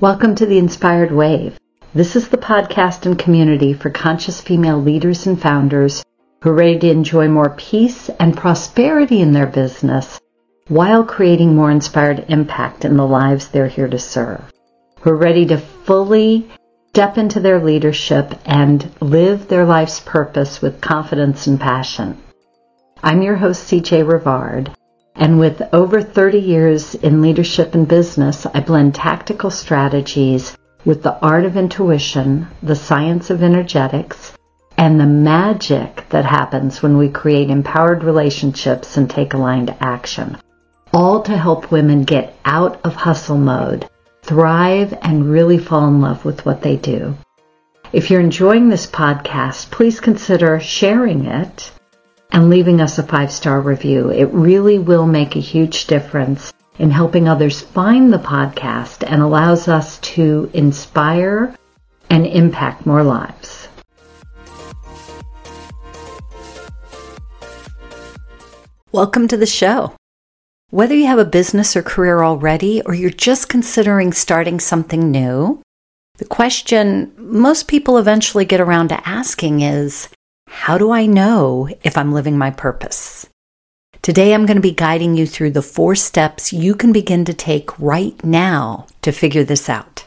Welcome to the Inspired Wave. This is the podcast and community for conscious female leaders and founders who are ready to enjoy more peace and prosperity in their business while creating more inspired impact in the lives they're here to serve. Who are ready to fully step into their leadership and live their life's purpose with confidence and passion. I'm your host, CJ Rivard, and with over 30 years in leadership and business, I blend tactical strategies with the art of intuition, the science of energetics, and the magic that happens when we create empowered relationships and take aligned action. All to help women get out of hustle mode, thrive, and really fall in love with what they do. If you're enjoying this podcast, please consider sharing it and leaving us a five star review. It really will make a huge difference in helping others find the podcast and allows us to inspire and impact more lives. Welcome to the show. Whether you have a business or career already, or you're just considering starting something new, the question most people eventually get around to asking is how do I know if I'm living my purpose? Today, I'm going to be guiding you through the four steps you can begin to take right now to figure this out.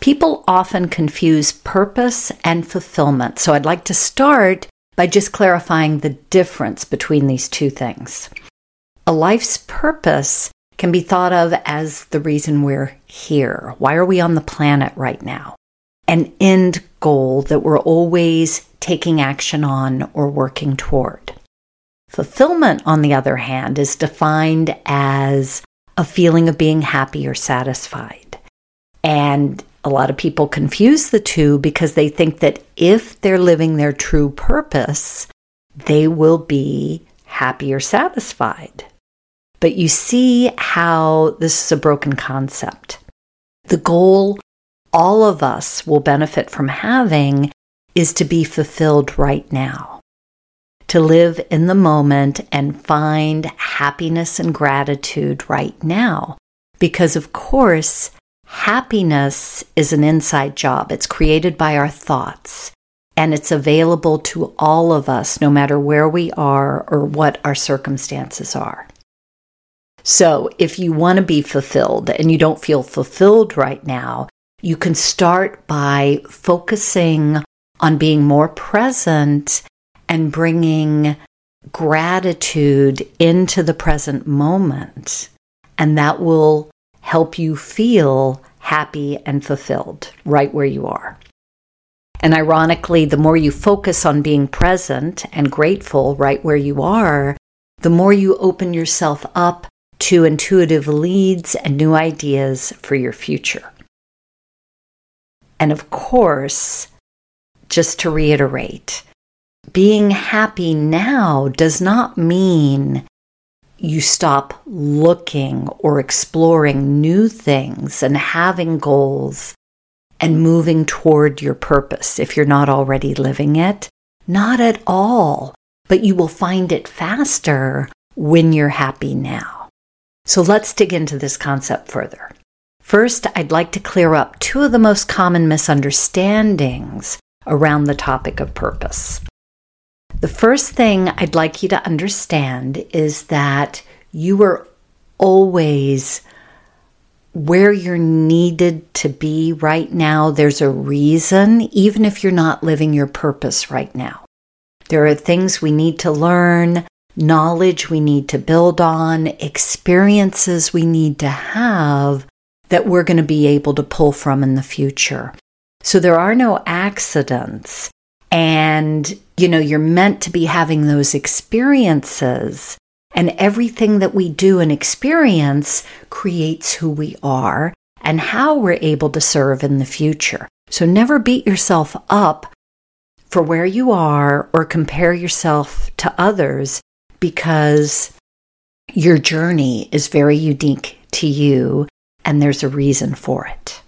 People often confuse purpose and fulfillment, so I'd like to start by just clarifying the difference between these two things. A life's purpose can be thought of as the reason we're here. Why are we on the planet right now? An end goal that we're always taking action on or working toward. Fulfillment, on the other hand, is defined as a feeling of being happy or satisfied. And a lot of people confuse the two because they think that if they're living their true purpose, they will be happy or satisfied. But you see how this is a broken concept. The goal all of us will benefit from having is to be fulfilled right now, to live in the moment and find happiness and gratitude right now. Because, of course, happiness is an inside job, it's created by our thoughts. And it's available to all of us, no matter where we are or what our circumstances are. So, if you want to be fulfilled and you don't feel fulfilled right now, you can start by focusing on being more present and bringing gratitude into the present moment. And that will help you feel happy and fulfilled right where you are. And ironically, the more you focus on being present and grateful right where you are, the more you open yourself up to intuitive leads and new ideas for your future. And of course, just to reiterate, being happy now does not mean you stop looking or exploring new things and having goals and moving toward your purpose if you're not already living it. Not at all, but you will find it faster when you're happy now. So let's dig into this concept further. First, I'd like to clear up two of the most common misunderstandings around the topic of purpose. The first thing I'd like you to understand is that you are always where you're needed to be right now. There's a reason, even if you're not living your purpose right now. There are things we need to learn, knowledge we need to build on, experiences we need to have that we're going to be able to pull from in the future. So there are no accidents. And, you know, you're meant to be having those experiences. And everything that we do and experience creates who we are and how we're able to serve in the future. So never beat yourself up for where you are or compare yourself to others because your journey is very unique to you and there's a reason for it.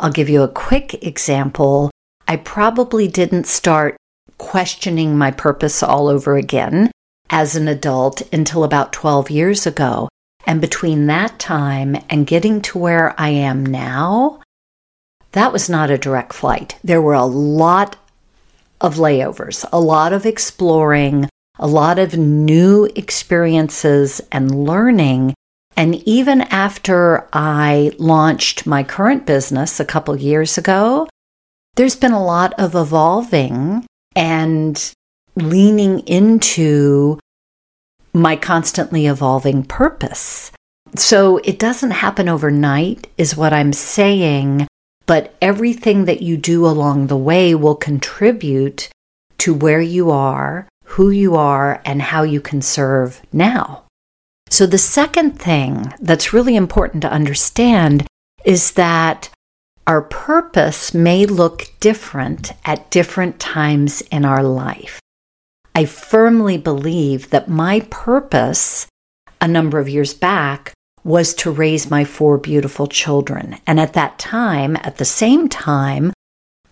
I'll give you a quick example. I probably didn't start questioning my purpose all over again as an adult until about 12 years ago. And between that time and getting to where I am now, that was not a direct flight. There were a lot of layovers, a lot of exploring, a lot of new experiences and learning. And even after I launched my current business a couple years ago, there's been a lot of evolving and leaning into my constantly evolving purpose. So it doesn't happen overnight, is what I'm saying, but everything that you do along the way will contribute to where you are, who you are, and how you can serve now. So the second thing that's really important to understand is that our purpose may look different at different times in our life. I firmly believe that my purpose a number of years back was to raise my four beautiful children. And at that time, at the same time,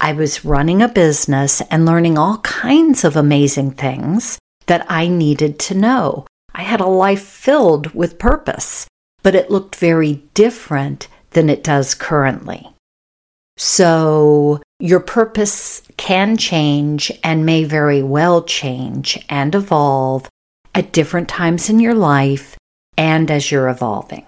I was running a business and learning all kinds of amazing things that I needed to know. I had a life filled with purpose, but it looked very different than it does currently. So your purpose can change and may very well change and evolve at different times in your life and as you're evolving.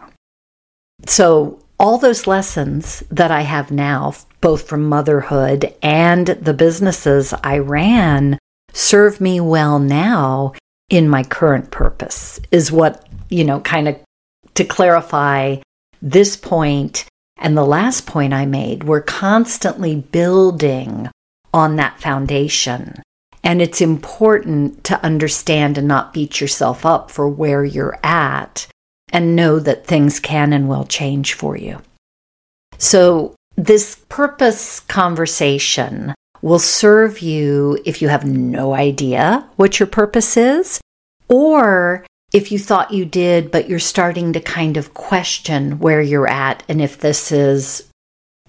So, all those lessons that I have now, both from motherhood and the businesses I ran, serve me well now in my current purpose, is what, you know, kind of to clarify this point and the last point I made, we're constantly building on that foundation. And it's important to understand and not beat yourself up for where you're at and know that things can and will change for you. So, this purpose conversation will serve you if you have no idea what your purpose is, or if you thought you did, but you're starting to kind of question where you're at and if this is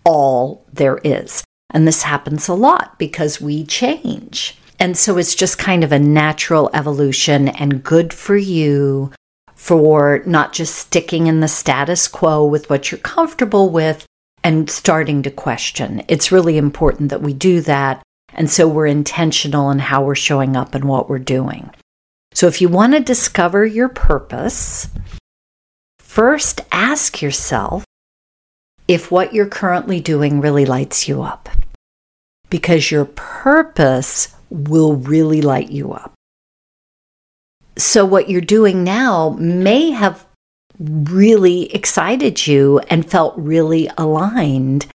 all there is. And this happens a lot because we change. And so it's just kind of a natural evolution and good for you for not just sticking in the status quo with what you're comfortable with and starting to question. It's really important that we do that. And so we're intentional in how we're showing up and what we're doing. So if you want to discover your purpose, first ask yourself if what you're currently doing really lights you up. Because your purpose will really light you up. So, what you're doing now may have really excited you and felt really aligned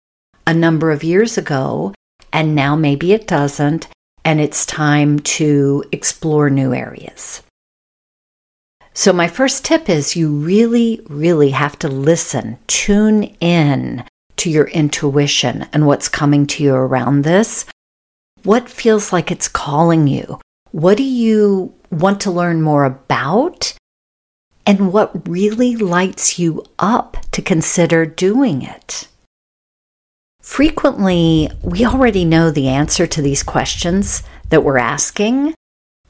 a number of years ago, and now maybe it doesn't and it's time to explore new areas. So, my first tip is you really, really have to listen, tune in to your intuition and what's coming to you around this. What feels like it's calling you? What do you want to learn more about? And what really lights you up to consider doing it? Frequently, we already know the answer to these questions that we're asking,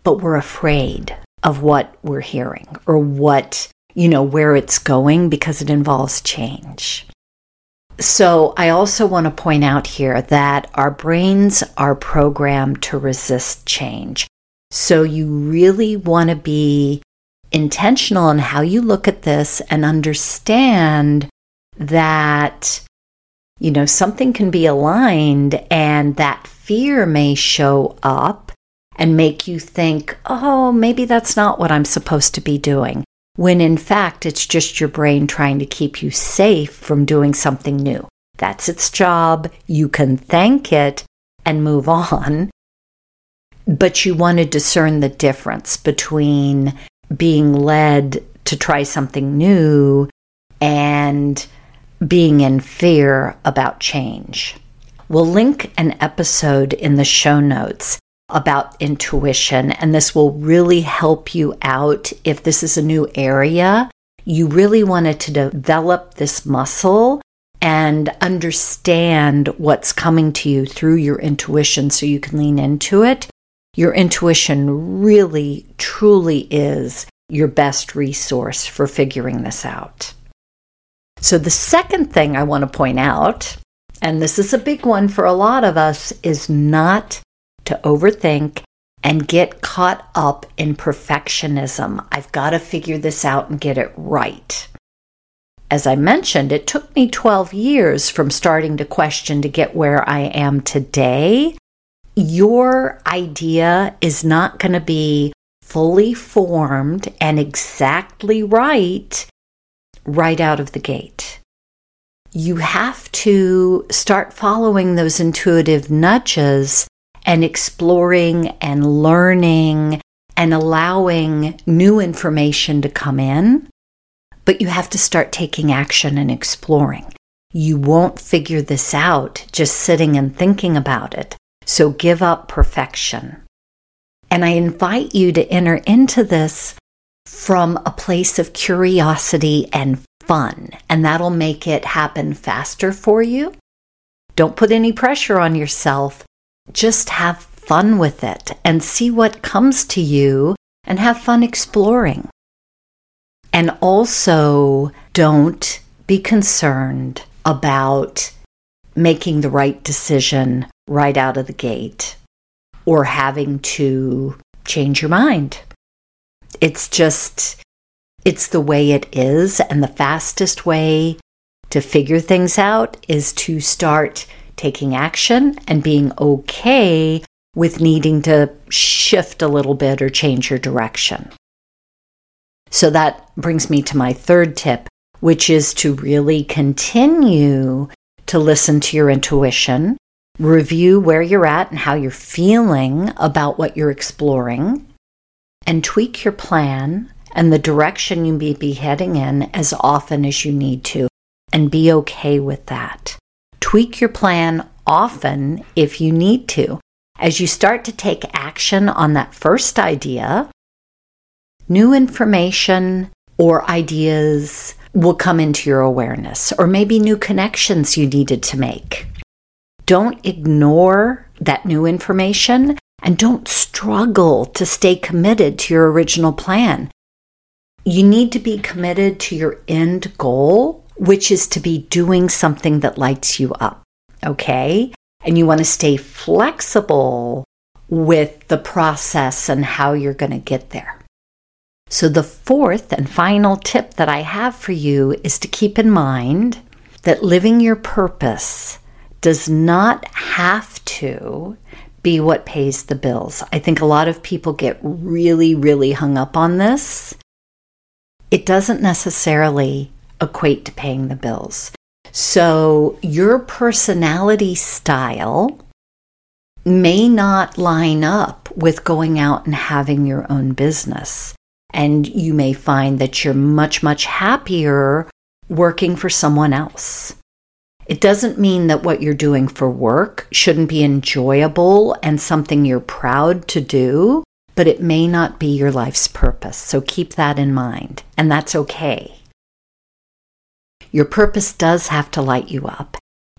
but we're afraid of what we're hearing or what, you know, where it's going because it involves change. So, I also want to point out here that our brains are programmed to resist change. So, you really want to be intentional in how you look at this and understand that you know, something can be aligned and that fear may show up and make you think, oh, maybe that's not what I'm supposed to be doing. When in fact, it's just your brain trying to keep you safe from doing something new. That's its job. You can thank it and move on. But you want to discern the difference between being led to try something new and being in fear about change. We'll link an episode in the show notes about intuition, and this will really help you out if this is a new area. You really wanted to develop this muscle and understand what's coming to you through your intuition so you can lean into it. Your intuition really, truly is your best resource for figuring this out. So, the second thing I want to point out, and this is a big one for a lot of us, is not to overthink and get caught up in perfectionism. I've got to figure this out and get it right. As I mentioned, it took me 12 years from starting to question to get where I am today. Your idea is not going to be fully formed and exactly right right out of the gate. You have to start following those intuitive nudges and exploring and learning and allowing new information to come in. But you have to start taking action and exploring. You won't figure this out just sitting and thinking about it. So give up perfection. And I invite you to enter into this from a place of curiosity and fun, and that'll make it happen faster for you. Don't put any pressure on yourself. Just have fun with it and see what comes to you and have fun exploring. And also, don't be concerned about making the right decision right out of the gate or having to change your mind. It's just, it's the way it is. And the fastest way to figure things out is to start taking action and being okay with needing to shift a little bit or change your direction. So that brings me to my third tip, which is to really continue to listen to your intuition, review where you're at and how you're feeling about what you're exploring, and tweak your plan and the direction you may be heading in as often as you need to, and be okay with that. Tweak your plan often if you need to. As you start to take action on that first idea, new information or ideas will come into your awareness, or maybe new connections you needed to make. Don't ignore that new information and don't struggle to stay committed to your original plan. You need to be committed to your end goal, which is to be doing something that lights you up. Okay? And you want to stay flexible with the process and how you're going to get there. So, the fourth and final tip that I have for you is to keep in mind that living your purpose does not have to be what pays the bills. I think a lot of people get really, really hung up on this. It doesn't necessarily equate to paying the bills. So, your personality style may not line up with going out and having your own business. And you may find that you're much, much happier working for someone else. It doesn't mean that what you're doing for work shouldn't be enjoyable and something you're proud to do, but it may not be your life's purpose. So keep that in mind, and that's okay. Your purpose does have to light you up,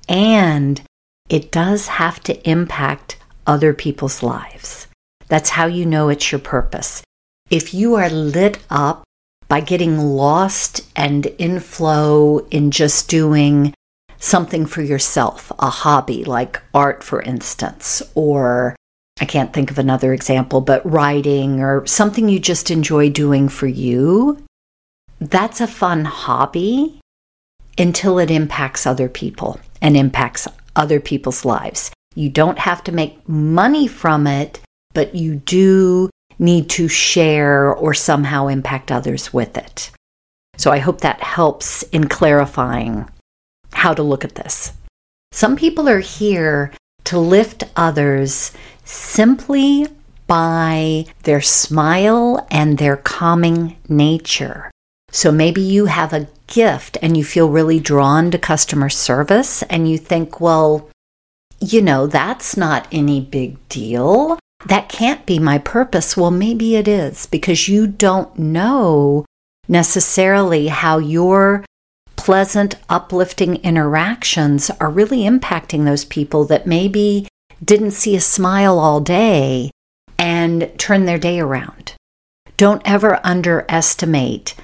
and it does have to impact other people's lives. That's how you know it's your purpose. If you are lit up by getting lost and in flow in just doing something for yourself, a hobby like art, for instance, or I can't think of another example, but writing or something you just enjoy doing for you, that's a fun hobby until it impacts other people and impacts other people's lives. You don't have to make money from it, but you do need to share or somehow impact others with it. So I hope that helps in clarifying how to look at this. Some people are here to lift others simply by their smile and their calming nature. So maybe you have a gift and you feel really drawn to customer service and you think, well, you know, that's not any big deal. That can't be my purpose. Well, maybe it is because you don't know necessarily how your pleasant, uplifting interactions are really impacting those people that maybe didn't see a smile all day and turn their day around. Don't ever underestimate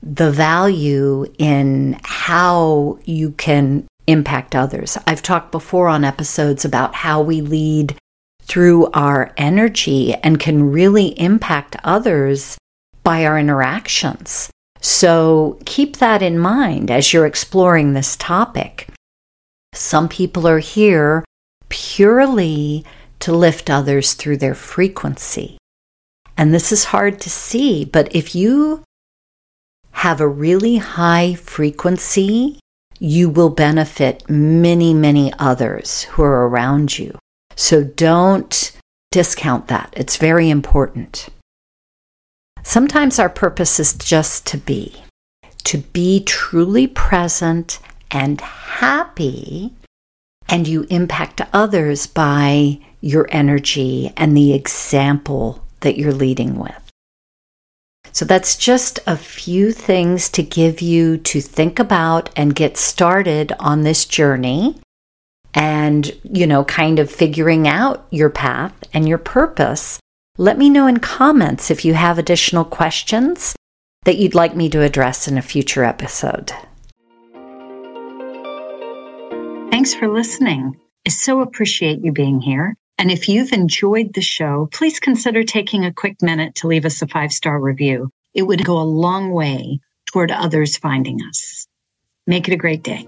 the value in how you can impact others. I've talked before on episodes about how we lead through our energy and can really impact others by our interactions. So keep that in mind as you're exploring this topic. Some people are here purely to lift others through their frequency. And this is hard to see, but if you have a really high frequency, you will benefit many, many others who are around you. So don't discount that. It's very important. Sometimes our purpose is just to be, to be truly present and happy, and you impact others by your energy and the example that you're leading with. So that's just a few things to give you to think about and get started on this journey and, you know, kind of figuring out your path and your purpose, let me know in comments if you have additional questions that you'd like me to address in a future episode. Thanks for listening. I so appreciate you being here. And if you've enjoyed the show, please consider taking a quick minute to leave us a five star review. It would go a long way toward others finding us. Make it a great day.